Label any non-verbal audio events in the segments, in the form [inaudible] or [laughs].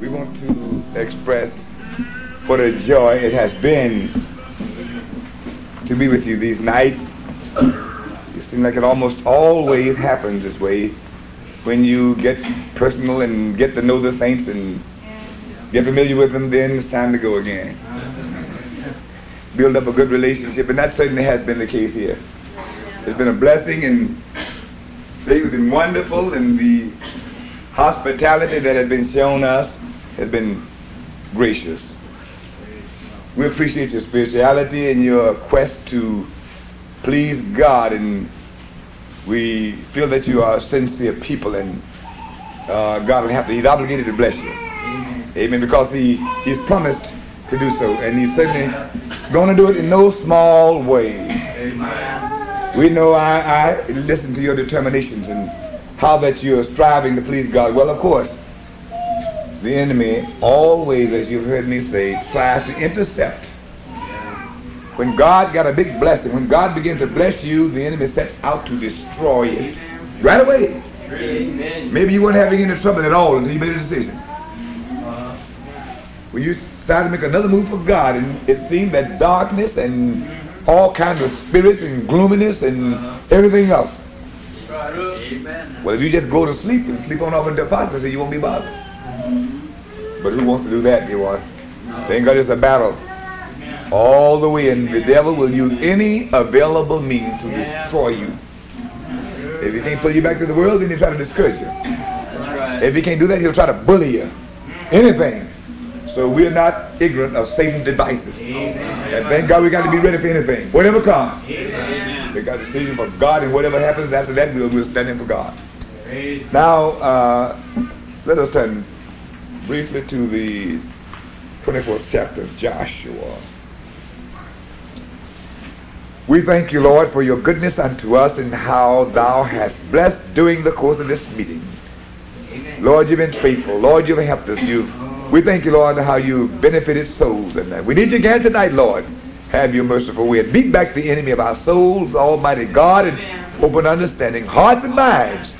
We want to express what a joy it has been to be with you these nights. It seems like it almost always happens this way when you get personal and get to know the saints and get familiar with them, then it's time to go again. Build up a good relationship, and that certainly has been the case here. It's been a blessing, and have been wonderful, and the hospitality that has been shown us has been gracious. We appreciate your spirituality and your quest to please God and we feel that you are sincere people and uh, God will have to, he's obligated to bless you. Amen. Because he, he's promised to do so. And he's certainly going to do it in no small way. Amen. We know I, I listen to your determinations and how that you're striving to please God. Well, of course, the enemy always, as you've heard me say, tries to intercept when God got a big blessing, when God begins to bless you, the enemy sets out to destroy it right away. Amen. Maybe you weren't having any trouble at all until you made a decision. When you decided to make another move for God, and it seemed that darkness and all kinds of spirits and gloominess and uh-huh. everything else. Well, if you just go to sleep and sleep on off into apostasy, you won't be bothered. But who wants to do that, you want? Thank God it's a battle all the way, and the devil will use any available means to destroy you. If he can't pull you back to the world, then he'll try to discourage you. If he can't do that, he'll try to bully you. Anything. So we're not ignorant of Satan's devices. And thank God we got to be ready for anything. Whatever comes. We got a decision for God, and whatever happens after that, we'll, we'll stand in for God. Now, uh, let us turn briefly to the 24th chapter of Joshua. We thank you, Lord, for your goodness unto us and how thou hast blessed during the course of this meeting. Amen. Lord, you've been faithful. Lord, you've helped us. You, we thank you, Lord, how you benefited souls. And we need you again tonight, Lord. Have your merciful way beat back the enemy of our souls, Almighty God, and open understanding, hearts and minds.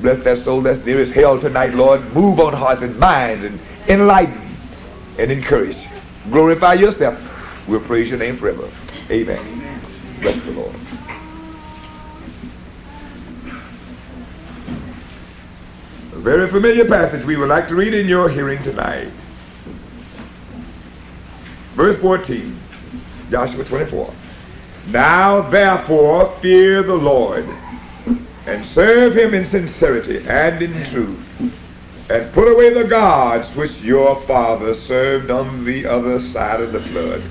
Bless that soul that's nearest hell tonight, Lord. Move on hearts and minds and enlighten and encourage. Glorify yourself. We'll praise your name forever. Amen. Bless the Lord. Very familiar passage we would like to read in your hearing tonight. Verse 14, Joshua 24. Now therefore fear the Lord and serve him in sincerity and in truth and put away the gods which your fathers served on the other side of the flood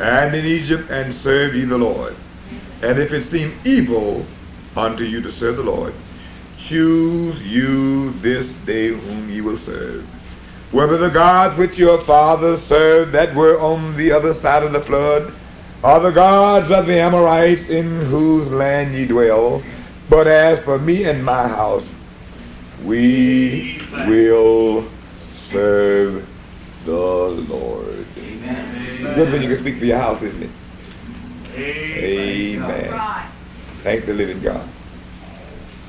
and in Egypt, and serve ye the Lord. And if it seem evil unto you to serve the Lord, choose you this day whom ye will serve. Whether the gods which your fathers served that were on the other side of the flood, are the gods of the Amorites in whose land ye dwell. But as for me and my house, we will serve the Lord. Amen. Good when you can speak for your house, isn't it? Amen. Amen. Thank the living God.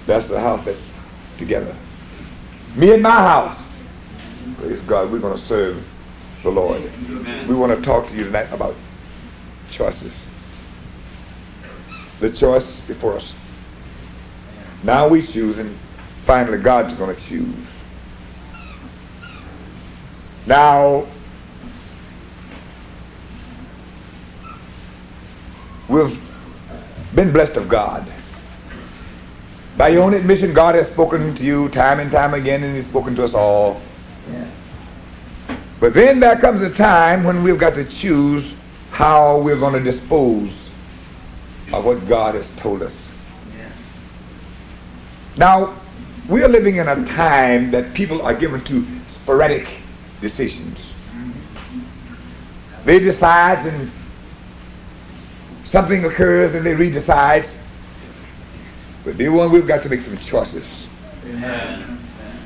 That's the house that's together. Me and my house. Praise God. We're going to serve the Lord. Amen. We want to talk to you tonight about choices. The choice before us. Now we choose, and finally God's going to choose. Now, we've been blessed of God. By your own admission, God has spoken to you time and time again, and He's spoken to us all. But then there comes a time when we've got to choose how we're going to dispose of what God has told us. Now, we are living in a time that people are given to sporadic decisions. Mm-hmm. They decide and something occurs and they redecide. But dear one, we've got to make some choices.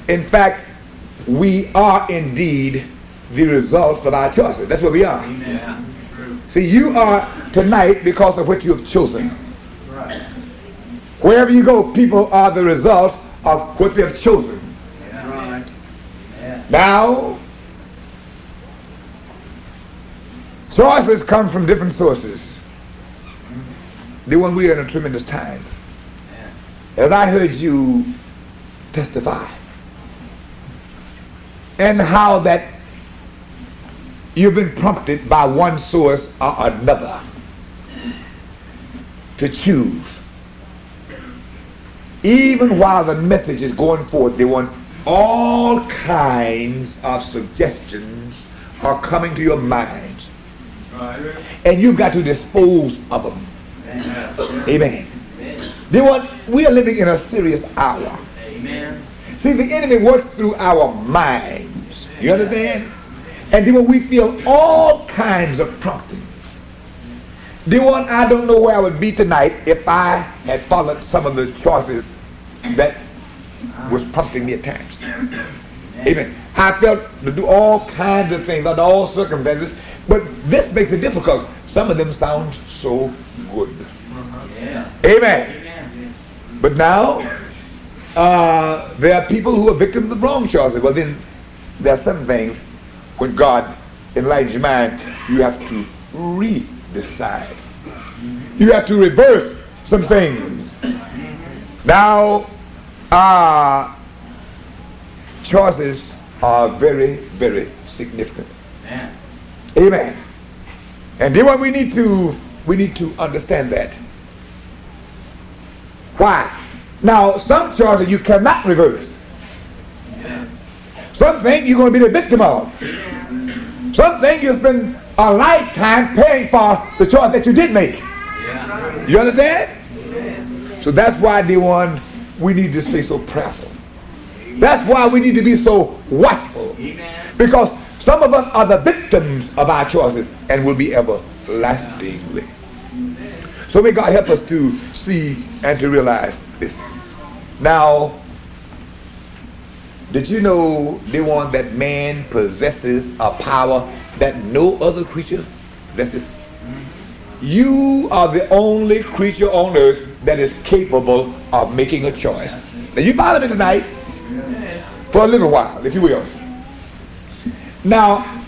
In fact, we are indeed the result of our choices. That's what we are. See, you are tonight because of what you have chosen. Wherever you go, people are the result of what they have chosen. Now, choices come from different sources. The one we are in a tremendous time. As I heard you testify, and how that you've been prompted by one source or another to choose. Even while the message is going forth, they want all kinds of suggestions are coming to your mind. And you've got to dispose of them. Amen. They want, we are living in a serious hour. Amen. See, the enemy works through our minds. You understand? And then we feel all kinds of promptings. The one I don't know where I would be tonight if I had followed some of the choices that was prompting me at times. Amen. I felt to do all kinds of things under all circumstances, but this makes it difficult. Some of them sound so good. Uh-huh. Yeah. Amen. But now, uh, there are people who are victims of wrong choices. Well, then, there are some things when God enlightens your mind, you have to re-decide. You have to reverse some things. Now, uh, choices are very, very significant. Amen. Amen. And then what we need to we need to understand that. Why? Now, some choices you cannot reverse. Some things you're going to be the victim of. Some things you spend a lifetime paying for the choice that you did make. You understand? So that's why, dear one, we need to stay so prayerful. That's why we need to be so watchful. Because some of us are the victims of our choices and will be everlastingly. So may God help us to see and to realize this. Now, did you know, the one that man possesses a power that no other creature possesses? You are the only creature on earth that is capable of making a choice. Now you follow me tonight for a little while, if you will. Now,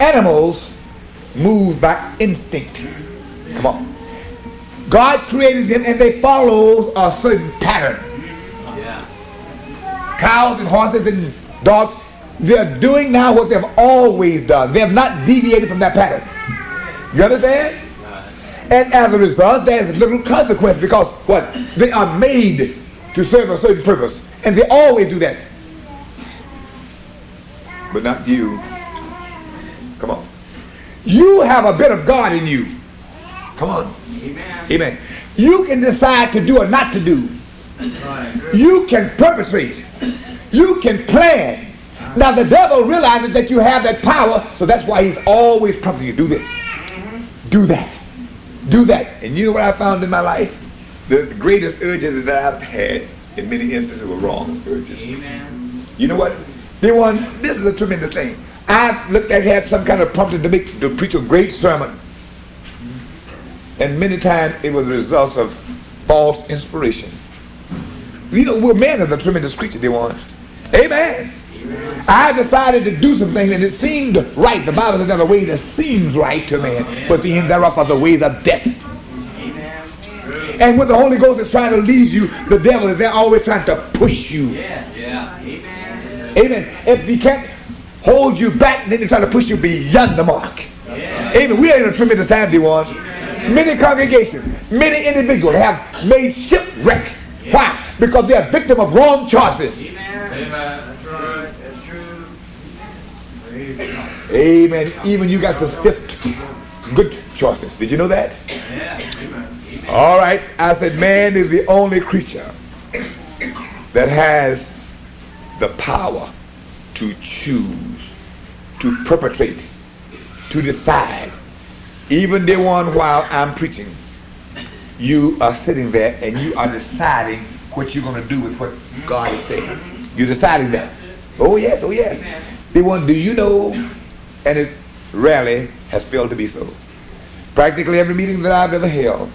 animals move by instinct. Come on. God created them and they follow a certain pattern. Yeah. Cows and horses and dogs, they're doing now what they've always done. They have not deviated from that pattern. You understand? And as a result, there's little consequence because what? They are made to serve a certain purpose. And they always do that. But not you. Come on. You have a bit of God in you. Come on. Amen. Amen. You can decide to do or not to do. You can perpetrate. You can plan. Now the devil realizes that you have that power, so that's why he's always prompting you. Do this. Do that. Do that. And you know what I found in my life? The, the greatest urges that I've had in many instances were wrong urges. Amen. You know what? Dear one, this is a tremendous thing. I've looked at had some kind of prompting to make to preach a great sermon. And many times it was the result of false inspiration. You know, we're men of a tremendous creature, dear one. Amen. I decided to do something and it seemed right. The Bible says there's a way that seems right to man, but the end thereof are the ways of death. Amen. And when the Holy Ghost is trying to lead you, the devil is there always trying to push you. Yeah. Yeah. Amen. Amen. If he can't hold you back, then they try to push you beyond the mark. Yeah. Amen. We are in a tremendous time, dear one. Many congregations, many individuals have made shipwreck. Why? Because they are victim of wrong choices. Amen. Amen. That's right. That's true. Praise Amen. Even you got to sift good choices. Did you know that? Yeah. Amen. Amen. All right. I said, man is the only creature that has the power to choose, to perpetrate, to decide. Even the one while I'm preaching, you are sitting there and you are deciding what you're going to do with what God is saying. You're deciding that. Oh yes, oh yes. The one, do you know? And it rarely has failed to be so. Practically every meeting that I've ever held,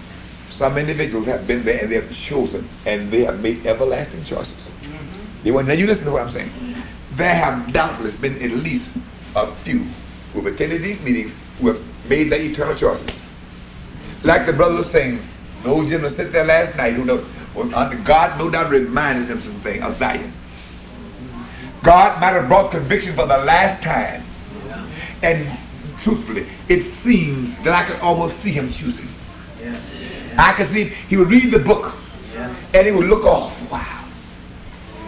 some individuals have been there and they have chosen and they have made everlasting choices. They want, now you listen to what I'm saying. There have doubtless been at least a few who have attended these meetings who have made their eternal choices. Like the brother was saying, the old gentleman sit there last night who know, under God no doubt reminded him something of Zion. God might have brought conviction for the last time. And truthfully, it seems that I could almost see him choosing. Yeah. I could see he would read the book Yeah. and he would look off. Wow.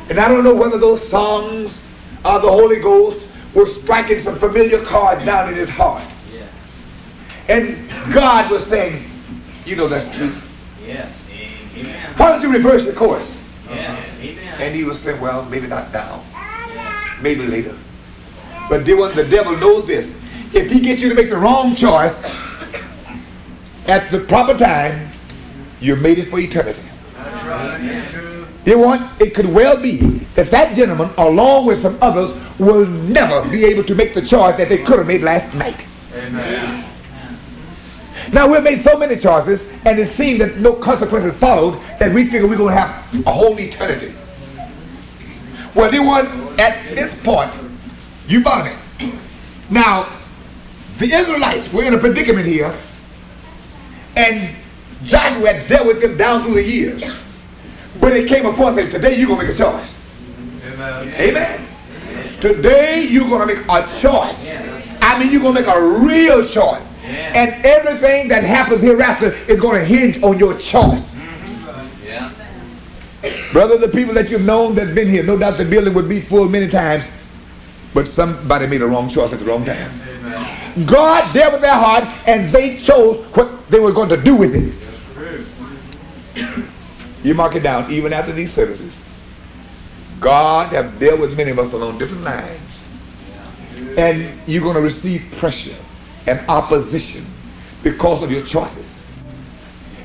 And I don't know whether those songs of the Holy Ghost were striking some familiar chords down in his heart. And God was saying, you know that's truth. Yes. Amen. Why don't you reverse the course? Yeah. Amen. And he was saying, well, maybe not now. Maybe later. But dear one, the devil knows this. If he gets you to make the wrong choice at the proper time, you're made it for eternity. That's right. Dear one, it could well be that that gentleman, along with some others, will never be able to make the choice that they could have made last night. Amen. Now we've made so many choices, and it seems that no consequences followed, that we figure we're going to have a whole eternity. Well, dear one, at this point, you follow me. Now, the Israelites were in a predicament here, and Joshua had dealt with them down through the years. But it came upon saying, today you're going to make a choice. Amen. Amen. Today you're going to make a choice. I mean, you're going to make a real choice. And everything that happens hereafter is going to hinge on your choice. Mm-hmm. Brother, the people that you've known that's been here, no doubt the building would be full many times, but somebody made a wrong choice at the wrong time. Amen. God dealt with their heart and they chose what they were going to do with it. You mark it down, even after these services. God have dealt with many of us along different lines. And you're going to receive pressure and opposition because of your choices.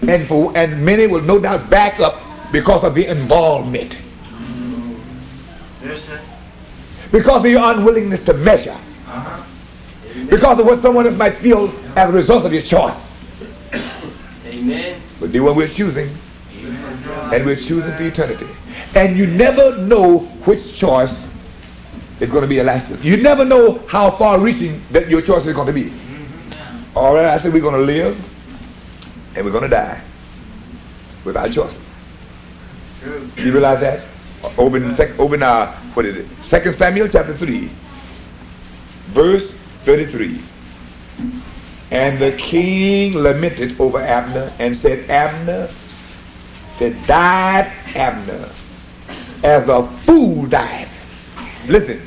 And for and many will no doubt back up because of the involvement. Yes, sir. Because of your unwillingness to measure. Uh-huh. Because of what someone else might feel as a result of your choice. Amen. But do what we're choosing, Amen. and we're choosing for eternity. And you never know which choice is going to be a lasting. You never know how far reaching that your choice is going to be. All right, I said we're going to live and we're going to die with our choices. You realize that? Open, sec, open uh, what is it? Second Samuel chapter 3, verse 33. And the king lamented over Abner and said, Abner, said, died Abner as a fool died. Listen,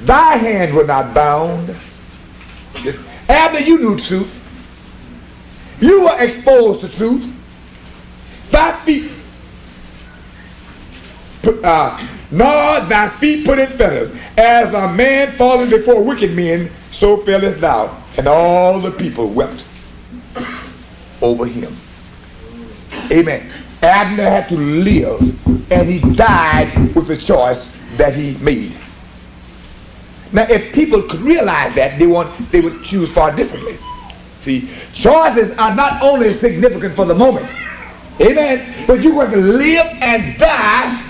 thy hand were not bound. Abner, you knew truth. You were exposed to truth. Thy feet uh, nor thy feet put in fetters. As a man falleth before wicked men, so fellest thou. And all the people wept over him. Amen. Abner had to live, and he died with the choice that he made. Now, if people could realize that, they want they would choose far differently. See, choices are not only significant for the moment, amen, but you're going to live and die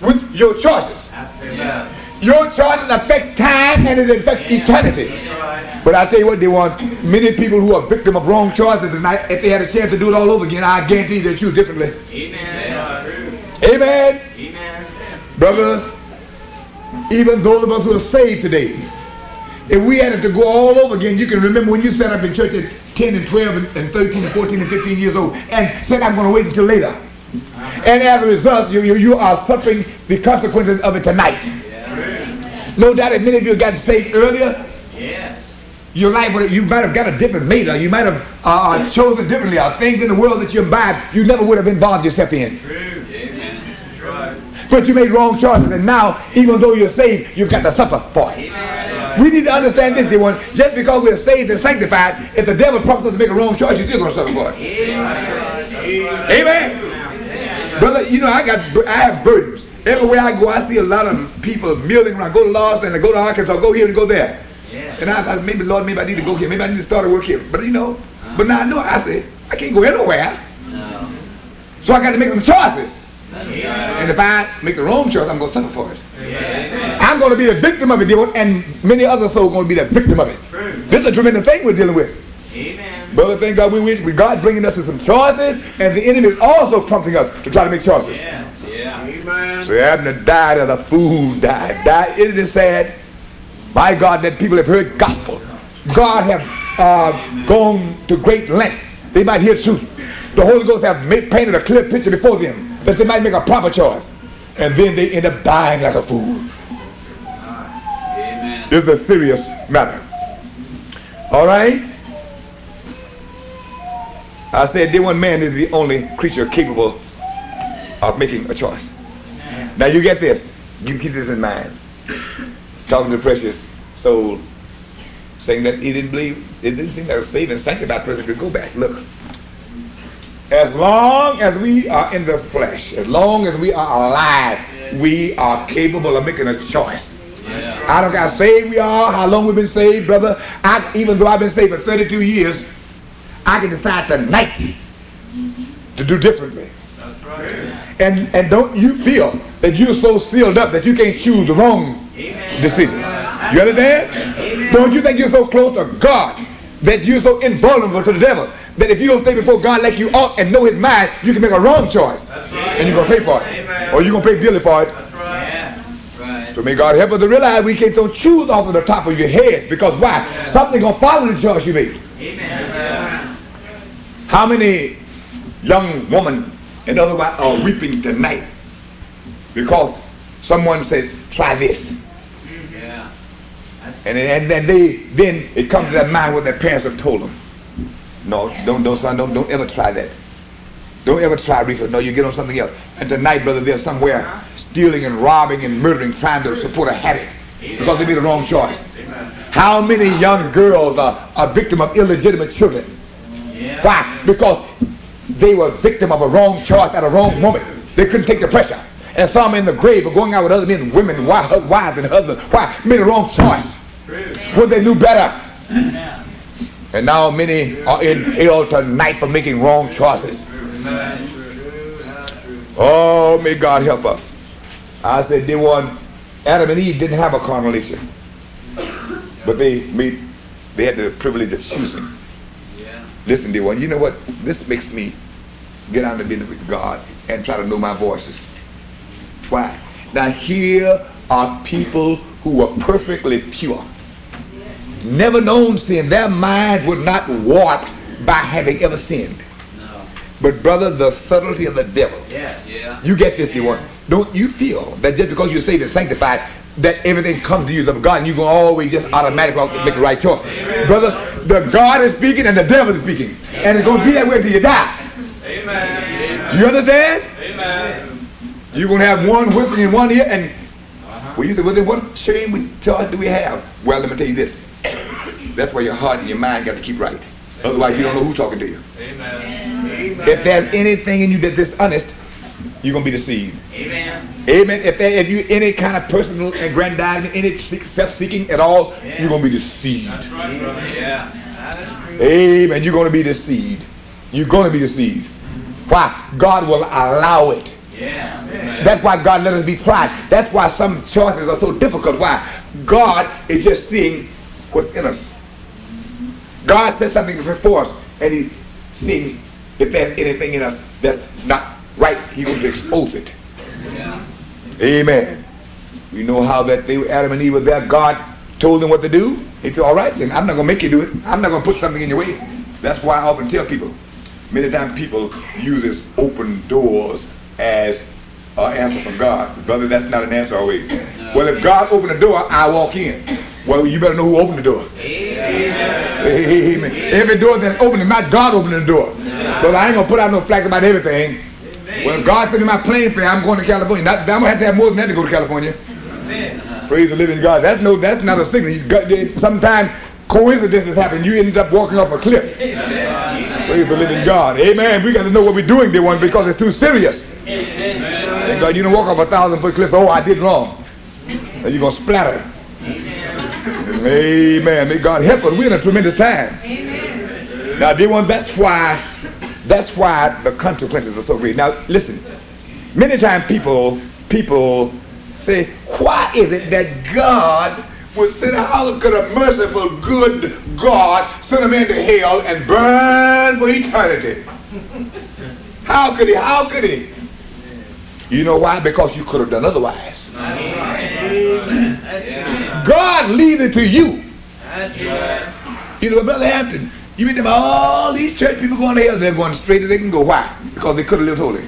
with your choices. Amen. Your choices affect time and it affects eternity. That's right. But I tell you what, they want many people who are victim of wrong choices tonight. If they had a chance to do it all over again, I guarantee they'd choose differently. Amen. True. Amen, Amen. brother. Even those of us who are saved today, if we had it to go all over again, you can remember when you sat up in church at 10 and 12 and, and 13 and 14 and 15 years old and said, I'm going to wait until later. And as a result, you, you, you are suffering the consequences of it tonight. No doubt that many of you got saved earlier. Yes. Your life, would- you might have got a different mate, you might have uh, uh, chosen differently, or things in the world that you imbibe you never would have involved yourself in. True. But you made wrong choices, and now, even though you're saved, you've got to suffer for it. We need to understand this, dear one. Just because we're saved and sanctified, if the devil prompts us to make a wrong choice, you're still going to suffer for it. Amen. Brother, you know, I got, I have burdens. Everywhere I go, I see a lot of people milling around. I Go to Lost and I go to Arkansas, I go here and go there. And I thought, maybe, Lord, maybe I need to go here. Maybe I need to start a work here. But you know, but now I know, I say, I can't go anywhere. So I got to make some choices. Yeah. And if I make the wrong choice, I'm going to suffer for it. Yeah. I'm going to be the victim of it, dear one, and many other souls are going to be the victim of it. True. This is a tremendous thing we're dealing with. Amen. Brother, thank God we wish we God bringing us to some choices, and the enemy is also prompting us to try to make choices. Yeah. Yeah. Amen. So Abner died as a fool died. Died. Isn't it sad? By God, that people have heard gospel. God have uh, gone to great lengths. They might hear truth. The Holy Ghost have made, painted a clear picture before them that they might make a proper choice. And then they end up dying like a fool. Amen. This is a serious matter. All right? I said, there one man is the only creature capable of making a choice. Now you get this. You keep this in mind. Talking to the precious soul, saying that he didn't believe, it didn't seem like a saved and sanctified person could go back. Look. As long as we are in the flesh, as long as we are alive, we are capable of making a choice. Yeah. I don't care how saved we are, how long we've been saved, brother. I, even though I've been saved for 32 years, I can decide tonight to do differently. Right. And and don't you feel that you're so sealed up that you can't choose the wrong Amen. decision? You understand? Don't you think you're so close to God that you're so invulnerable to the devil that if you don't stay before God like you ought and know His mind, you can make a wrong choice and you're gonna pay for it, or you're gonna pay dearly for it. Right. Yeah. So may God help us to realize we can't don't choose off of the top of your head because why? Something gonna follow the choice you make. Amen. How many young women and otherwise are weeping tonight because someone says, try this. Yeah. And, and then they then it comes to their mind what their parents have told them. No, don't don't son, don't don't ever try that. Don't ever try reefer. No, you get on something else. And tonight, brother, they're somewhere stealing and robbing and murdering, trying to support a habit because they made the wrong choice. How many young girls are a victim of illegitimate children? Why? Because they were victim of a wrong choice at a wrong moment. They couldn't take the pressure. And some in the grave are going out with other men, women, wives, and husbands. Why? Made a wrong choice. When they knew better. And now many are in hell tonight for making wrong choices. Oh, may God help us. I said they one, Adam and Eve didn't have a carnal nature. But they made, they had the privilege of choosing. Yeah. Listen, dear one, you know what? This makes me get out of business with God and try to know my voices. Why? Now here are people who are perfectly pure. Never known sin. Their mind would not warped by having ever sinned. No. But brother, the subtlety of the devil. Yes. Yeah. You get this, dear one. Don't you feel that just because you're saved and sanctified, that everything comes to you of God and you're going to always just automatically make the right choice? Brother, the God is speaking and the devil is speaking. And it's going to be that way until you die. Amen. You understand? Amen. You're going to have one whistling in one ear and well, you say, well, then what shame we charge do we have? Well, let me tell you this. That's why your heart and your mind got to keep right. Otherwise, you don't know who's talking to you. Amen. Amen. If there's anything in you that's dishonest, you're going to be deceived. Amen. Amen. If, there, if you any kind of personal aggrandizement, any self-seeking at all, you're going to be deceived. That's right, brother. Yeah. Amen. You're going to be deceived. You're going to be deceived. Why? God will allow it. Yeah. Amen. That's why God let us be tried. That's why some choices are so difficult. Why? God is just seeing what's in us. God says something before us, and He's seeing if there's anything in us that's not right. He to expose it. Yeah. Amen. We know how that they Adam and Eve were there. God told them what to do. He said, all right, then I'm not going to make you do it. I'm not going to put something in your way. That's why I often tell people, Many times people use this open doors as an answer from God. Brother, that's not an answer always. Well, if God opened the door, I walk in. Well, you better know who opened the door. Amen. Amen. Every door that's open is not God opening the door. But I ain't gonna put out no flack about everything. Well, God said in my plane fare, I'm going to California. Not, I'm gonna have to have more than that to go to California. Praise the living God. That's no, that's not a signal. Sometimes coincidences happen. You end up walking off a cliff. Praise the living God. Amen. We got to know what we're doing, dear one, because it's too serious. Thank God you don't walk off a thousand foot cliff. Oh, I did wrong. And you're gonna splatter. Amen. May God help us. We're in a tremendous time. Now, dear one, that's why that's why the consequences are so great. Now, listen. Many times people people say, why is it that God would send how could a merciful, good God send a man to hell and burn for eternity? How could he? How could he? You know why? Because you could have done otherwise. God leaves it to you. You know, Brother Hampton, you meet them all these church people going to hell, they're going straight as they can go. Why? Because they could have lived holy.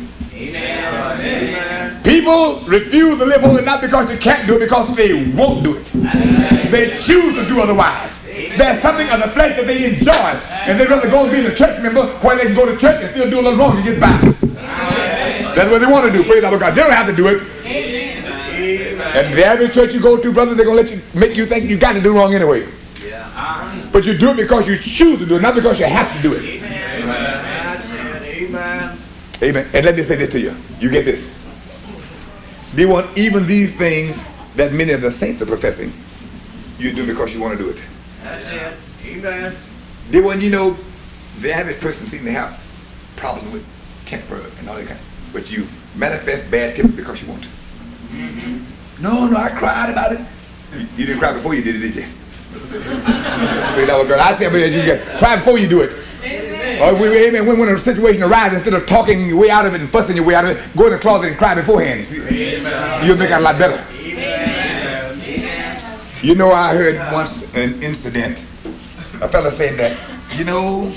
People refuse to live holy not because they can't do it, because they won't do it. They choose to do otherwise. There's something of the flesh that they enjoy, and they'd rather go and be a church member where they can go to church and still do a little wrong and get by. That's what they want to do. Praise God. They don't have to do it. And the average church you go to, brother, they're gonna let you make you think you got to do wrong anyway. But you do it because you choose to do it, not because you have to do it. Amen. Amen. And let me say this to you. You get this. They want even these things that many of the saints are professing. You do because you want to do it. That's it. Amen. They want you know, the average person seems to have problems with temper and all that kind. But you manifest bad temper because you want to. Mm-hmm. No, no, I cried about it. You, you didn't cry before you did it, did you? The Lord, girl. I but you get- cry before you do it. Or oh, we, amen, when, when a situation arises, instead of talking your way out of it and fussing your way out of it, go in the closet and cry beforehand. See? You'll make it a lot better. Amen. You know, I heard once an incident. A fella said that, you know,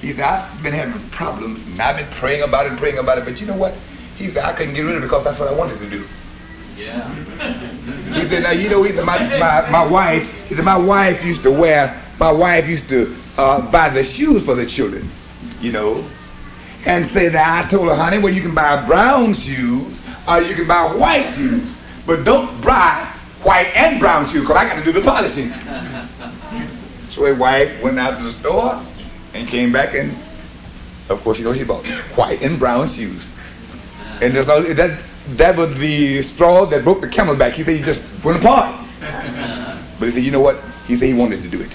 he said, I've been having problems and I've been praying about it and praying about it, but you know what? He said, I couldn't get rid of it because that's what I wanted to do. He said, now you know, he said, my, my, my wife, he said, my wife used to wear, my wife used to uh, buy the shoes for the children, you know. And said, I told her, honey, well, you can buy brown shoes or you can buy white shoes, but don't buy white and brown shoes because I got to do the polishing. [laughs] So his wife went out to the store and came back and, of course, you know, she bought white and brown shoes. And that's all, that, that was the straw that broke the camel's back. He said he just went apart. But he said, you know what? He said he wanted to do it.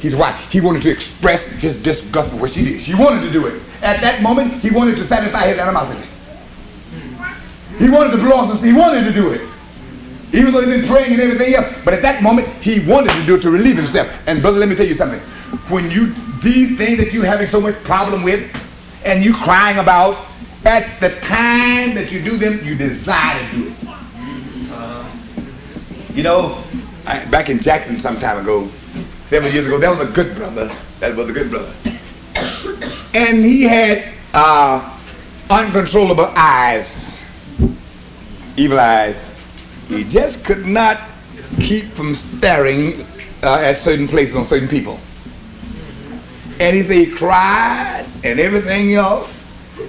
He's why he wanted to express his disgust for what she did. She wanted to do it. At that moment, he wanted to satisfy his animosity. He wanted to blow off some He wanted to do it. Even though he'd been praying and everything else. But at that moment, he wanted to do it to relieve himself. And brother, let me tell you something. When you, these things that you're having so much problem with, and you crying about, at the time that you do them, you desire to do it. You know, I, back in Jackson some time ago, seven years ago, that was a good brother. That was a good brother. And he had uh, uncontrollable eyes, evil eyes. He just could not keep from staring uh, at certain places on certain people. And he said he cried and everything else.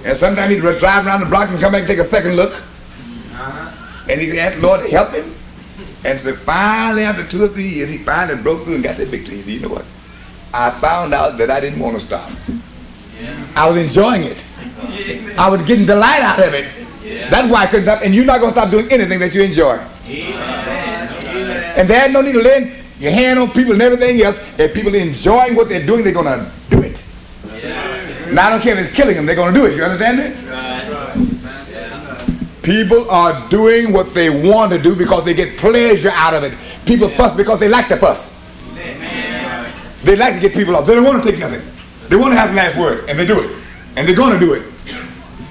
And sometimes he'd drive around the block and come back and take a second look. Uh-huh. And he asked the Lord to help him. And so finally, after two or three years, he finally broke through and got the victory. He said, you know what? I found out that I didn't want to stop. I was enjoying it. I was getting delight out of it. That's why I couldn't stop. And you're not going to stop doing anything that you enjoy. And there's no need to lay your hand on people and everything else. If people are enjoying what they're doing, they're going to do it. Now, I don't care if it's killing them, they're going to do it. You understand me? People are doing what they want to do because they get pleasure out of it. People fuss because they like to fuss. They like to get people off. They don't want to take nothing. They want to have the last word, and they do it. And they're going to do it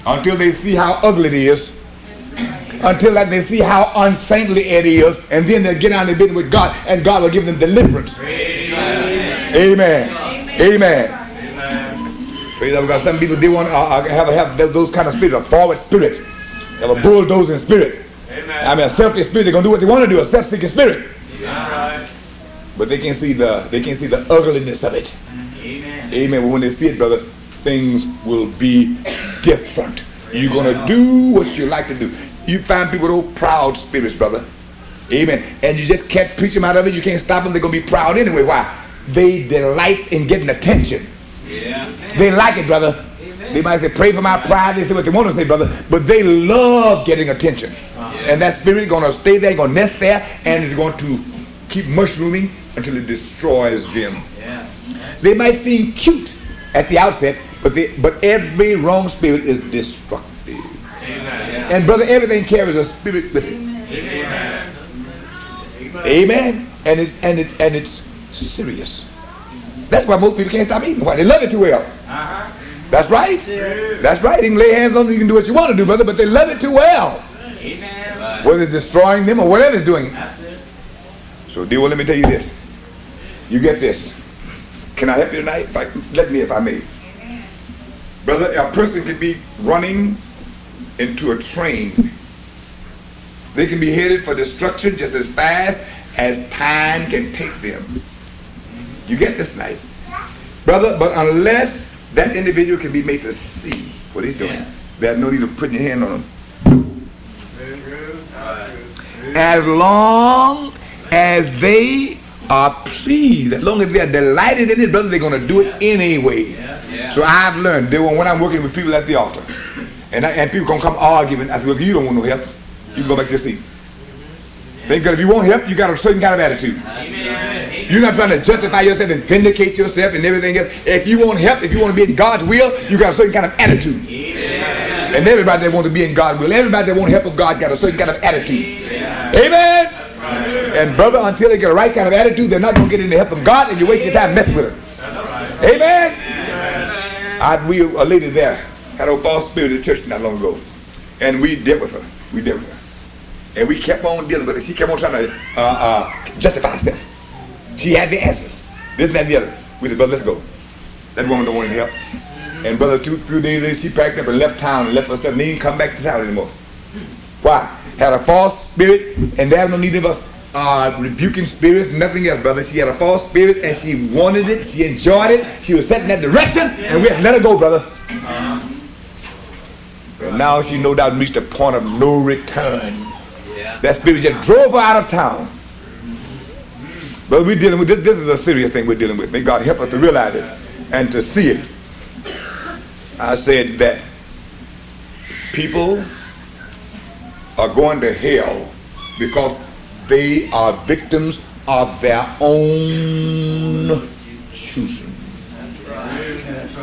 until they see how ugly it is, until they see how unsaintly it is, and then they'll get on their business with God, and God will give them deliverance. Amen. Amen. Praise God. Because some people they want to uh, uh, have have those- kind of spirit, a forward spirit, have a bulldozing spirit. Amen. I mean, a selfish spirit. They're gonna do what they want to do. A self-seeking spirit, but they can't see the they can't see the ugliness of it. Amen. Amen. But when they see it, brother, things will be different. You're gonna do what you like to do. You find people with old proud spirits, brother. Amen. And you just can't preach them out of it. You can't stop them. They're gonna be proud anyway. Why? They delight in getting attention. Yeah. They like it, brother. They might say, pray for my pride. They say what they want to say, brother. But they love getting attention. And that spirit going to stay there, going to nest there, and it's going to keep mushrooming until it destroys them. Yeah. They might seem cute at the outset, but they, but every wrong spirit is destructive. Amen. And brother, everything carries a spirit with it. Amen. Amen. And it's and it and it's serious. That's why most people can't stop eating. Why? They love it too well. Uh-huh. That's right. That's right. You can lay hands on them, you can do what you want to do, brother, but they love it too well. Amen. Whether it's destroying them or whatever it's doing. That's it. So, dear, well, let me tell you this. You get this. Can I help you tonight? If I, let me, if I may. Brother, a person can be running into a train. They can be headed for destruction just as fast as time can take them. You get this tonight? Brother, but unless that individual can be made to see what he's doing, Yeah. there's no need of putting your hand on him. Very true. Right. as long as they are pleased, as long as they are delighted in it, brother, they're going to do it anyway. Yeah. Yeah. So I've learned that when I'm working with people at the altar, and, I, and people going to come arguing, I say, look, you don't want no help. You can go back to your seat. Because if you want help, you got a certain kind of attitude. Amen. You're not trying to justify yourself and vindicate yourself and everything else. If you want help, if you want to be in God's will, you got a certain kind of attitude. Amen. And everybody that wants to be in God's will, everybody that want help of God got a certain kind of attitude. Yeah. Amen. And brother, until they get the right kind of attitude, they're not going to get any help of God, and you waste your time messing with them. Amen. I, we a lady there had a false spirit in the church not long ago, and we dealt with her. We dealt with her, and we kept on dealing with her. She kept on trying to uh, uh, justify herself. She had the answers. This and that and the other. We said, brother, let's go. That woman don't want any help. And brother, two few days later, she packed up and left town and left us there and didn't come back to town anymore. Why? Had a false spirit, and there's no need of us uh, rebuking spirits, nothing else, brother. She had a false spirit, and she wanted it, she enjoyed it, she was set in that direction, and we had to let her go, brother. And now she no doubt reached a point of no return. That spirit just drove her out of town. But we're dealing with this. This is a serious thing we're dealing with. May God help us to realize it and to see it. I said that people are going to hell because they are victims of their own choosing.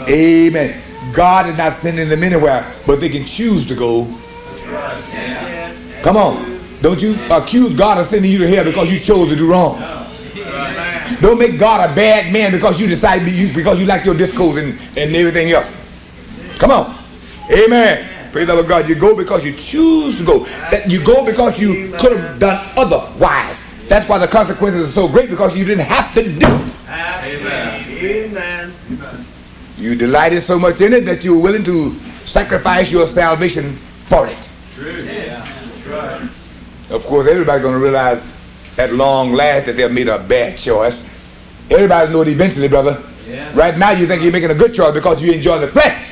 Amen. God is not sending them anywhere, but they can choose to go. Come on. Don't you accuse God of sending you to hell because you chose to do wrong. Don't make God a bad man because you decide because you like your discos and, and everything else. Come on. Amen. Praise the Lord God. You go because you choose to go. That you go because you could have done otherwise. That's why the consequences are so great because you didn't have to do it. Amen. Amen. You delighted so much in it that you were willing to sacrifice your salvation for it. True. Yeah. Right. Of course, everybody's going to realize at long last that they've made a bad choice. Everybody's know it eventually, brother. Yeah. Right now, you think you're making a good choice because you enjoy the flesh,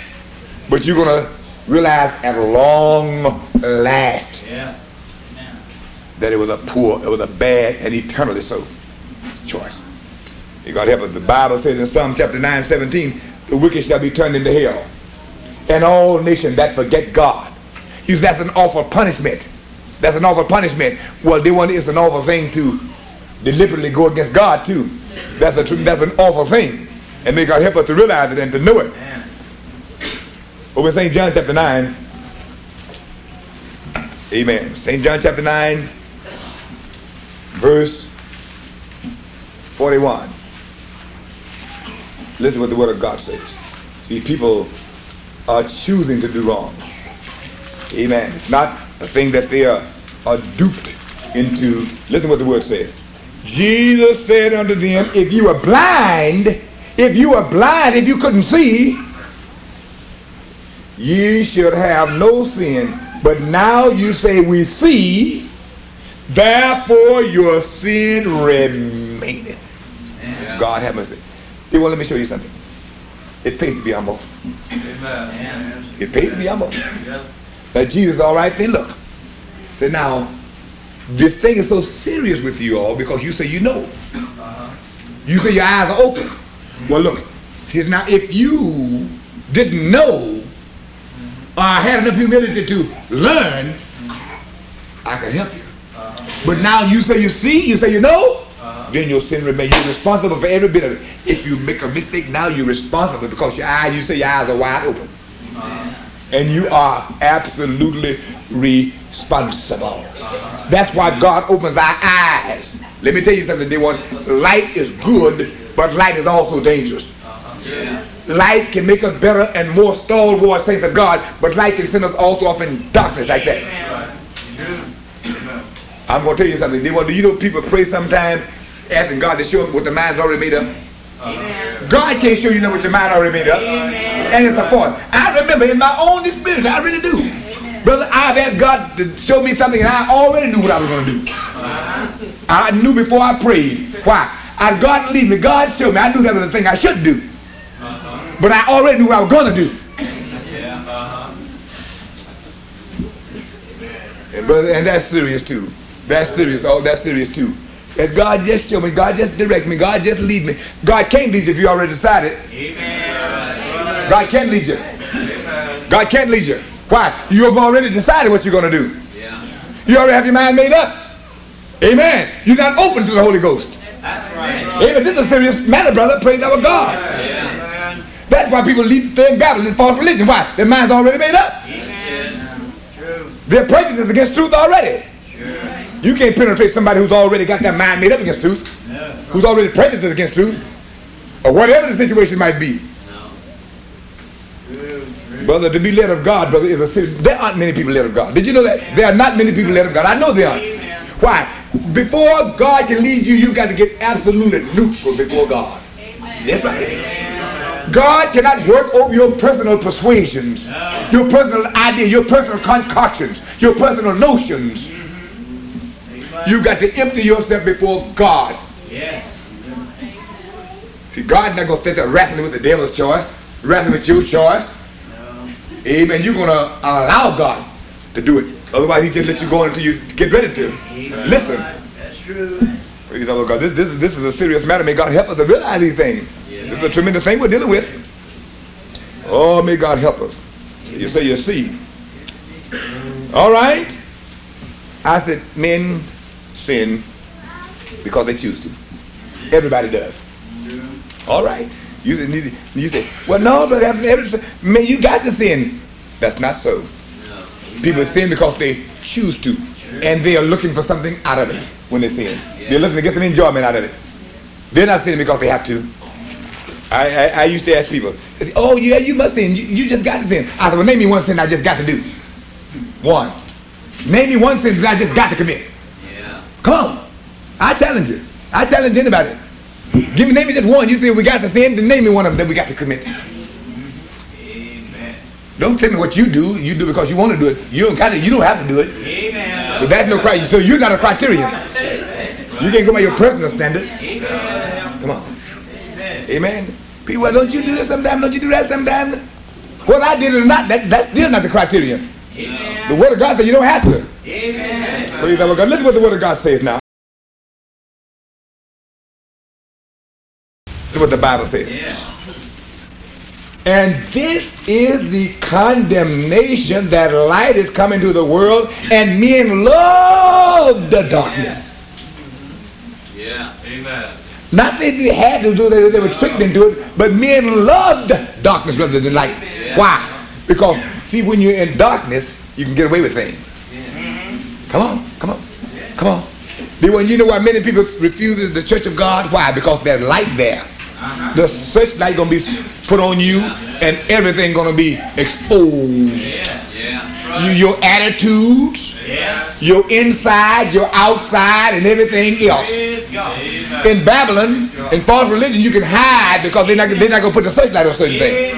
but you're going to realize at long last Yeah. that it was a poor, it was a bad, and eternally so choice. You got to help us. The Bible says in Psalm chapter 9, 17, the wicked shall be turned into hell, and all nations that forget God. Says that's an awful punishment. That's an awful punishment. Well, they want it's an awful thing to deliberately go against God too. That's a that's an awful thing, and may God help us to realize it and to know it. Over St. John chapter 9. Amen. St. John chapter 9, verse 41. Listen what the Word of God says. See, people are choosing to do wrong. Amen. It's not a thing that they are, are duped into. Listen to what the Word says. Jesus said unto them, If you were blind, if you were blind, if you couldn't see, ye should have no sin. But now you say we see, therefore your sin remaineth. God have mercy. They want let me show you something. It pays to be humble. Amen. It pays to be humble. Now Jesus, all right, then look. Say now, this thing is so serious with you all because you say you know. You say your eyes are open. Well, look. See, now if you didn't know or had enough humility to learn, I could help you. But now you say you see, you say you know, then your sin remains. You're responsible for every bit of it. If you make a mistake now, you're responsible because your eyes, you say your eyes are wide open. And you are absolutely responsible. That's why God opens our eyes. Let me tell you something, dear one. Light is good, but light is also dangerous. Light can make us better and more stalwart saints of God, but light can send us also off in darkness like that. I'm going to tell you something. Dear one, do you know people pray sometimes asking God to show them what the mind's already made up? God can't show you know what your mind already made up. And it's a fault. I remember in my own experience, I really do. Brother, I've asked God to show me something and I already knew what I was going to do. I knew before I prayed. Why? I God lead me. God showed me. I knew that was the thing I should do. But I already knew what I was going to do. And brother, and that's serious too. That's serious. Oh, that's serious too. And God just show me. God just direct me. God just lead me. God can't lead you if you already decided. Amen. God can't lead you. God can't lead you. Why? You have already decided what you're going to do. Yeah. You already have your mind made up. Amen. You're not open to the Holy Ghost. That's right. Amen. This is a serious matter, brother. Praise our God. Yeah. That's why people leave stay in Babylon in false religion. Why? Their mind's already made up. Amen. True. They're prejudiced against truth already. You can't penetrate somebody who's already got their mind made up against truth, Yeah. who's already prejudiced against truth, or whatever the situation might be. Brother, to be led of God, brother, is a. There aren't many people led of God. Did you know that? There are not many people led of God. I know there aren't. Why? Before God can lead you, you got to get absolutely neutral before God. That's right. God cannot work over your personal persuasions, your personal idea, your personal concoctions, your personal notions. You got to empty yourself before God. Yeah. See, God's not going to sit there wrestling with the devil's choice, wrestling with your choice. Amen. You're going to uh, allow God to do it. Otherwise, he just let you go until you get ready to. Listen. That's true. Praise the Lord God. This, this, this is a serious matter. May God help us to realize these things. This is a tremendous thing we're dealing with. Oh, may God help us. You say you see. All right. I said men sin because they choose to. Everybody does. All right. You say, you say well, no, but every, every, man, you got to sin. That's not so. People sin because they choose to. And they are looking for something out of it when they sin. They're looking to get some enjoyment out of it. They're not sinning because they have to. I, I, I used to ask people, say, oh yeah, you must sin. You, you just got to sin. I said, well, name me one sin I just got to do. One. Name me one sin that I just got to commit. Yeah. Come on. I challenge you. I challenge anybody. Give me, name me just one. You say we got to sin, then name me one of them that we got to commit. Amen. Don't tell me what you do. You do because you want to do it. You don't got to. You don't have to do it. Amen. So that's no criteria. So you're not a criterion. You can't go by your personal standard. Amen. Come on. Amen. Amen. People, well, don't you do this sometimes? Don't you do that sometimes? What I did or not, that, that's still not the criterion. Amen. The Word of God says you don't have to. Amen. The Lord God. Listen what the Word of God says now. This what the Bible says. Yeah. And this is the condemnation that light is coming to the world, and men love the darkness. Yeah. Amen. Not that they had to do it, they were tricked into it, but men loved darkness rather than light. Why? Because, see, when you're in darkness, you can get away with things. Come on, come on, come on. Then when you know why many people refuse the church of God? Why? Because there's light there. The searchlight gonna be put on you, and everything gonna be exposed. You, your attitudes, your inside, your outside, and everything else. Praise. In Babylon, in false religion, you can hide because they're not, they're not gonna put the searchlight on certain things.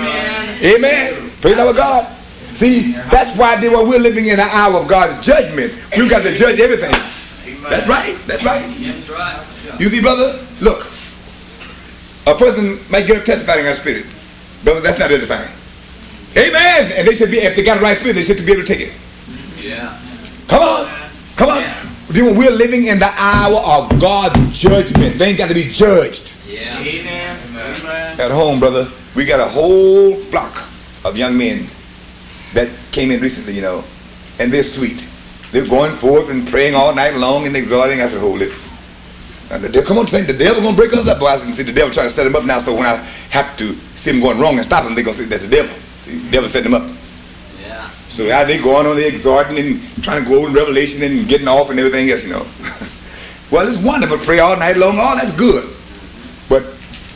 Amen. Praise the Lord God. See, that's why they were, we're living in an hour of God's judgment. We've got to judge everything. That's right. That's right. You see, brother, look. A person might get up testifying on spirit. Brother, that's not edifying. Amen. And they should be, if they got the right spirit, they should be able to take it. Yeah. Come on. Come on. See, when We're living in the hour of God's judgment. They ain't got to be judged. Yeah. Amen. Amen. At home, brother, we got a whole flock of young men that came in recently, you know, and they're sweet. They're going forth and praying all night long and exhorting. I said, hold it. And the devil, come on, Saint, the devil gonna break us up. Boy, I said, see, the devil trying to set them up now, so when I have to see them going wrong and stop them, they're gonna say that's the devil. See, the devil setting them up. Yeah. So how they going on, they exhorting and trying to go over in Revelation and getting off and everything else, you know. [laughs] well, it's wonderful. Pray all night long. All that's good. But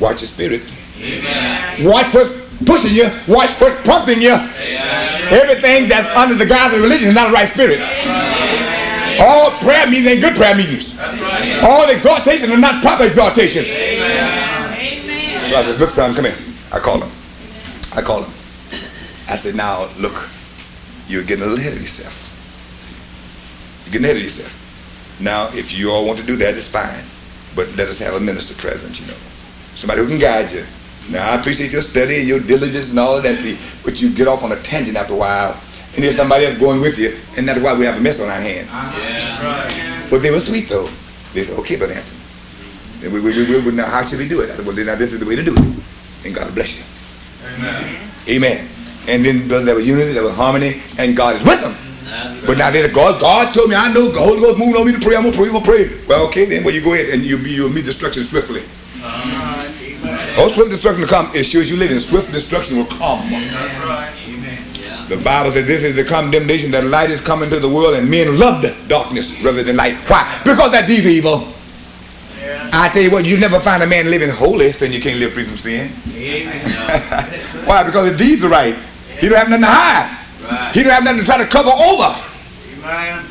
watch your spirit. Amen. Watch what's pushing you. Watch what's prompting you. Amen. Everything that's under the guise of religion is not the right spirit. All prayer meetings ain't good prayer meetings. All exhortations are not proper exhortations. So I said, look, son, come here. I call him. I call him. I said, now, look, you're getting a little ahead of yourself. You're getting ahead of yourself. Now, if you all want to do that, it's fine. But let us have a minister present, you know. Somebody who can guide you. Now, I appreciate your study and your diligence and all of that, but you get off on a tangent after a while, and there's somebody else going with you, and that's why we have a mess on our hands. Yeah. But they were sweet, though. They said, okay, Brother Hampton. And we, we, we, we, now, how should we do it? I said, well, then now this is the way to do it. And God bless you. Amen. Amen. And then brother, there was unity, there was harmony, and God is with them. But now there's God. God told me, I know the Holy Ghost moving on me to pray. I'm gonna pray. I'm gonna pray. Well, okay, then. Well, you go ahead and you you'll meet destruction swiftly. Amen. Oh, swift destruction will come. As sure as you live in swift destruction will come. That's right. Amen. Yeah. The Bible says this is the condemnation that light is coming to the world, and men loved darkness rather than light. Why? Because that deeds evil. Yeah. I tell you what, you never find a man living holy saying you can't live free from sin. Amen. [laughs] Why? Because his deeds are right. He don't have nothing to hide. Right. He don't have nothing to try to cover over. Amen.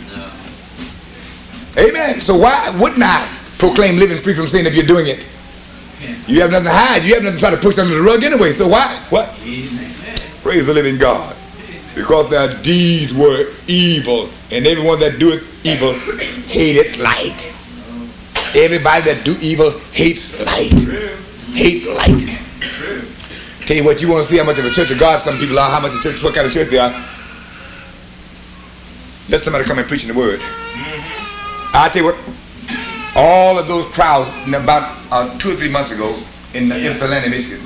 Amen. So why wouldn't I proclaim living free from sin if you're doing it? You have nothing to hide. You have nothing to try to push under the rug anyway. So why? What? Amen. Praise the living God. Because their deeds were evil, and everyone that doeth evil hated light. Everybody that do evil hates light. Hates light. Tell you what, you want to see how much of a church of God some people are, how much of a church, what kind of church they are. Let somebody come and preach in the word. I tell you what, all of those crowds about uh, two or three months ago in uh, Ypsilanti, Michigan,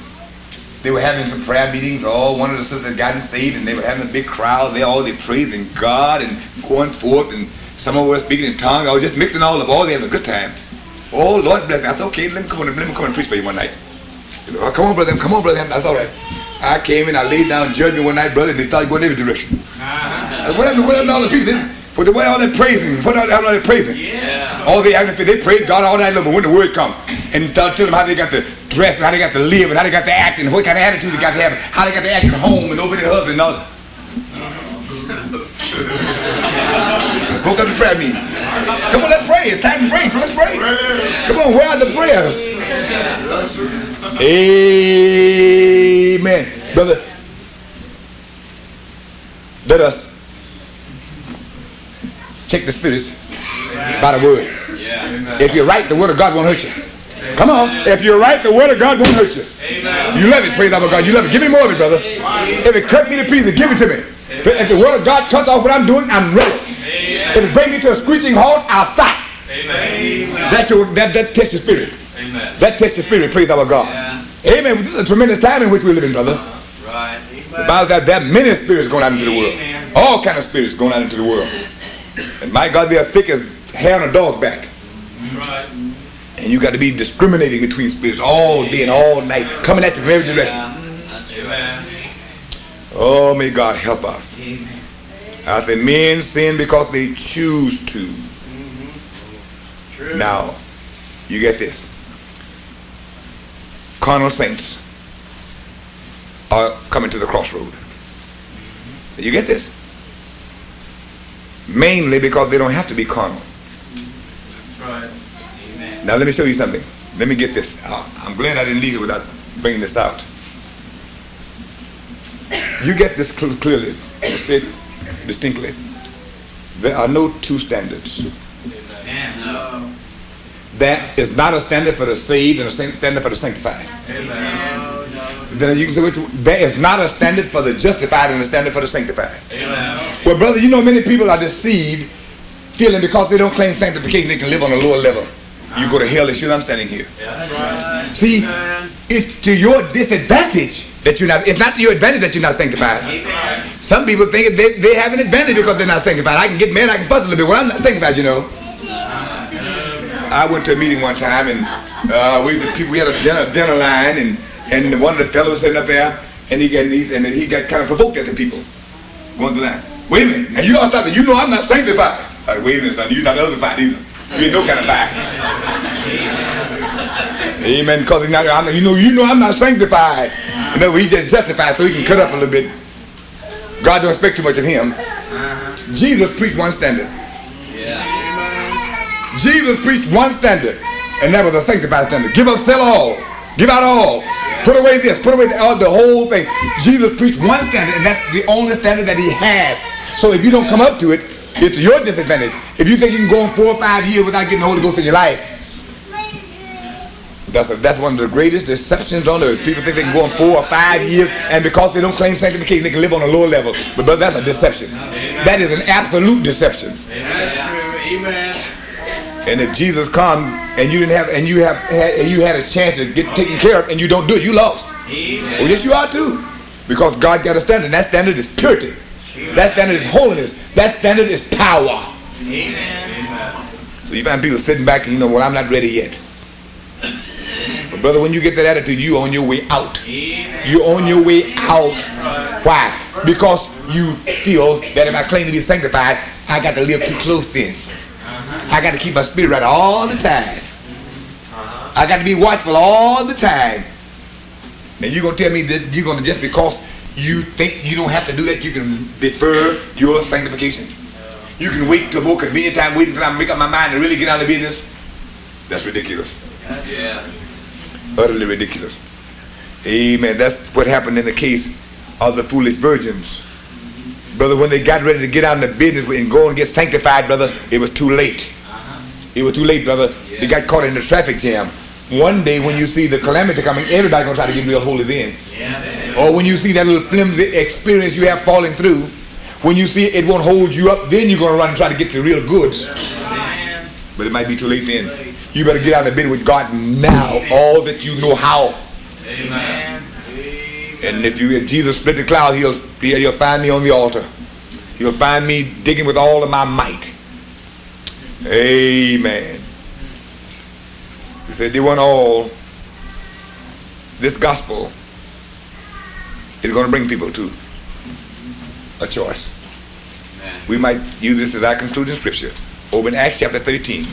they were having some prayer meetings. All one of the sisters had gotten saved, and they were having a big crowd. They all they praising God and going forth, and some of us speaking in tongues. I was just mixing all up. All they having a good time. Oh Lord bless me. I said, okay, let me come on, let me come and preach for you one night. Oh, come on, brother, come on, brother. That's all right. I came and I laid down judgment one night, brother, and they thought you going in every direction. Uh-huh. I said, what happened? What happened to all the people? They, but they went all that praising. What all, all that praising? Yeah. All they having they praise God all night long, but when the word comes and tell, tell them how they got to dress and how they got to live and how they got to act and what kind of attitude they got to have, how they got to act at home and over their husband and all. Broke uh-huh. up the prayer meeting. Come on, let's pray. It's time to pray. Let's pray. Come on, where are the prayers? Amen. Brother, let us check the spirits by the word. If you're right, the word of God won't hurt you. Come on. If you're right, the word of God won't hurt you. Amen. You love it, praise the Lord God. You love it. Give me more of it, brother. If it cut me to pieces, give it to me. But if the word of God cuts off what I'm doing, I'm ready. If it brings me to a screeching halt, I'll stop. Amen. That's your that that tests your spirit. Amen. That tests your spirit, praise our God. Yeah. Amen. This is a tremendous time in which we live in, brother. Uh-huh. Right. The Bible says there are many spirits going out into the world. All kind of spirits going out into the world. And my God, they are thick as hair on a dog's back. Right. And you got to be discriminating between spirits all day and all night, coming at you from every direction. Oh, may God help us. I say men sin because they choose to. Now, you get this. Carnal saints are coming to the crossroad. You get this? Mainly because they don't have to be carnal. That's right. Amen. Now let me show you something. Let me get this. Uh, I'm glad I didn't leave it without bringing this out. you get this cl- clearly, say it distinctly. There are no two standards. No. There is not a standard for the saved and a standard for the sanctified. No, no. Then you can say, which, there is not a standard for the justified and a standard for the sanctified. Amen. Well, brother, you know many people are deceived, feeling because they don't claim sanctification, they can live on a lower level. You go to hell as soon as I'm standing here. Right. See, it's to your disadvantage that you're not. It's not to your advantage that you're not sanctified. Amen. Some people think they, they have an advantage because they're not sanctified. I can get mad, I can fuss a little bit. Well, I'm not sanctified, you know. I went to a meeting one time and uh, we the people we had a dinner dinner line and and one of the fellows sitting up there and he got and he, he got kind of provoked at the people going to the line. Wait a minute, now you all thought that you know I'm not sanctified. I said, wait a minute, son, you're not otherfied either. You ain't no kind of fire. Amen. Because he's not, I'm, you know, you know I'm not sanctified. You know, he just justified so he can cut up a little bit. God don't expect too much of him. Uh-huh. Jesus preached one standard. Jesus preached one standard, and that was a sanctified standard. Give up, sell all, give out all, put away this, put away the, all, the whole thing. Jesus preached one standard, and that's the only standard that he has. So if you don't come up to it, it's your disadvantage. If you think you can go on four or five years without getting the Holy Ghost in your life, that's, a, that's one of the greatest deceptions on earth. People think they can go on four or five years, and because they don't claim sanctification, they can live on a lower level. But, but that's a deception. That is an absolute deception. And if Jesus come and you didn't have and you have had, and you had a chance to get taken care of and you don't do it, you lost. Well, yes, you are too, because God got a standard. And that standard is purity. That standard is holiness. That standard is power. Amen. So you find people sitting back and you know, well, I'm not ready yet. But brother, when you get that attitude, you're on your way out. Amen. You're on your way out. Why? Because you feel that if I claim to be sanctified, I got to live too close then. Uh-huh. I got to keep my spirit right all the time. Uh-huh. I got to be watchful all the time. And you're going to tell me that you're going to just because you think you don't have to do that, you can defer your sanctification. You can wait till a more convenient time, wait until I make up my mind to really get out of business. That's ridiculous. Yeah. Utterly ridiculous. Amen. That's what happened in the case of the foolish virgins. Brother, when they got ready to get out in the business and go and get sanctified, brother, it was too late. It was too late, brother. They got caught in the traffic jam. One day when you see the calamity coming, everybody gonna try to get real holy then. Yeah. Or when you see that little flimsy experience you have falling through, when you see it won't hold you up, then you're gonna run and try to get the real goods. But it might be too late then. You better get out of bed with God now, all that you know how. Amen. And if you if Jesus split the cloud, he'll he'll find me on the altar. He'll find me digging with all of my might. Amen. Said they want all. This gospel is going to bring people to a choice. We might use this as our concluding scripture. Over in Acts chapter 13.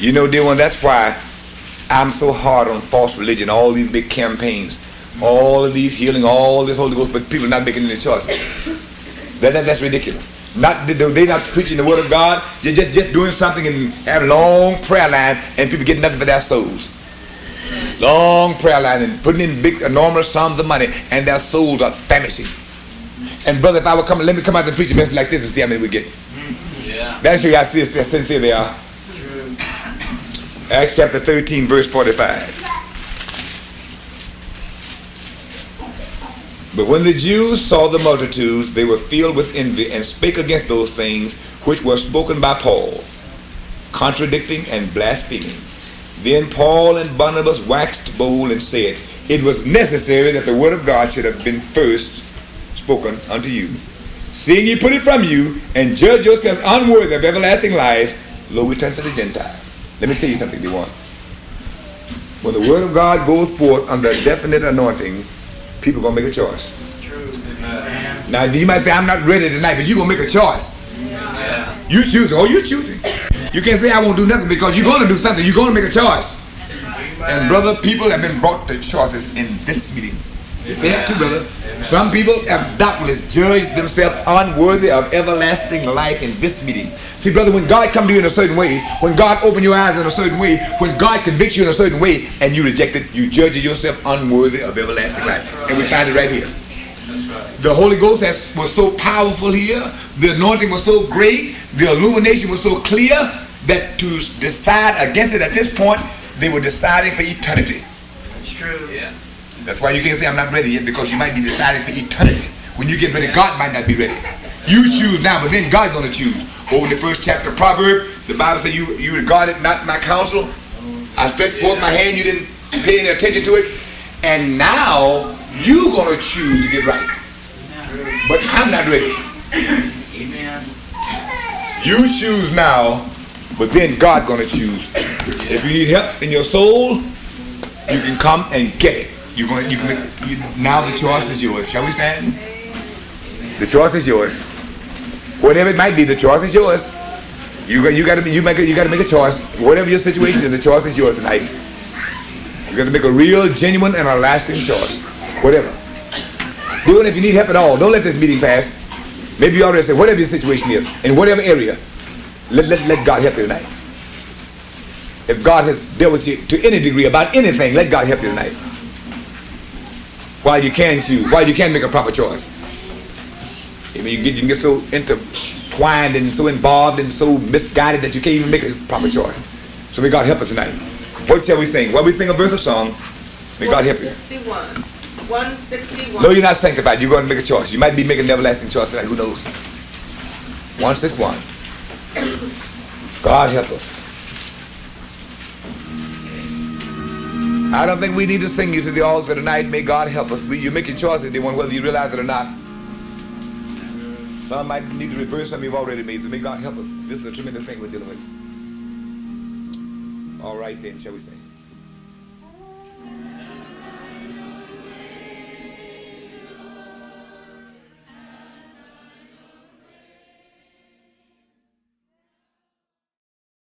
You know, dear one, that's why I'm so hard on false religion, all these big campaigns, all of these healing, all this Holy Ghost, but people not making any choices. That, that, that's ridiculous. Not they- they're not preaching the word of God. They're just, just doing something and have long prayer line, and people get nothing for their souls. Long prayer line and putting in big enormous sums of money, and their souls are famishing. And brother, if I would come, let me come out and preach a message like this and see how many we get. Yeah. That's how I see how sincere they are. Acts chapter 13, verse 45. But when the Jews saw the multitudes, they were filled with envy and spake against those things which were spoken by Paul, contradicting and blaspheming. Then Paul and Barnabas waxed bold and said, It was necessary that the word of God should have been first spoken unto you. Seeing ye put it from you, and judge yourselves unworthy of everlasting life, lo, we turn to the Gentiles. Let me tell you something, they want. When the word of God goes forth under a definite anointing, people gonna make a choice. True. Amen. Now you might say, I'm not ready tonight, but you're gonna make a choice. Yeah. You choosing. Oh, you're choosing. You can't say I won't do nothing because you're gonna do something. You're gonna make a choice. And brother, people have been brought to choices in this meeting. They have too, brother. Some people have doubtless judged themselves unworthy of everlasting life in this meeting. See, brother, when God come to you in a certain way, when God open your eyes in a certain way, when God convicts you in a certain way, and you reject it, you judge yourself unworthy of everlasting life. And we find it right here. The Holy Ghost has, was so powerful here. The anointing was so great. The illumination was so clear that to decide against it at this point, they were deciding for eternity. That's true. Yeah. That's why you can't say I'm not ready yet because you might be deciding for eternity. When you get ready, God might not be ready. You choose now, but then God's going to choose. Over in the first chapter of Proverbs, the Bible says you, you regarded not my counsel. I stretched forth my hand, you didn't pay any attention to it. And now you're going to choose to get right. But I'm not ready. Amen. You choose now, but then God going to choose. If you need help in your soul, you can come and get it. You're going you can make, you, now the choice is yours. Shall we stand? The choice is yours. Whatever it might be, the choice is yours. You got you got to you make a, you got to make a choice. Whatever your situation is, the choice is yours tonight. You got to make a real, genuine, and a lasting choice. Whatever. Do it if you need help at all. Don't let this meeting pass. Maybe you already said whatever your situation is in whatever area. Let, let, let God help you tonight. If God has dealt with you to any degree about anything, let God help you tonight. While you can choose, while you can make a proper choice. I mean, you, get, you can get so intertwined and so involved and so misguided that you can't even make a proper choice. So may God help us tonight. What shall we sing? Well, we sing a verse of song. May God help you. 161. 161. No, you're not sanctified. You're going to make a choice. You might be making an everlasting choice tonight. Who knows? 161. God help us. I don't think we need to sing you to the altar tonight. May God help us. You make your choice in the one whether you realize it or not. Some might need to reverse some you've already made. So may God help us. This is a tremendous thing we're dealing with. All right then, shall we sing?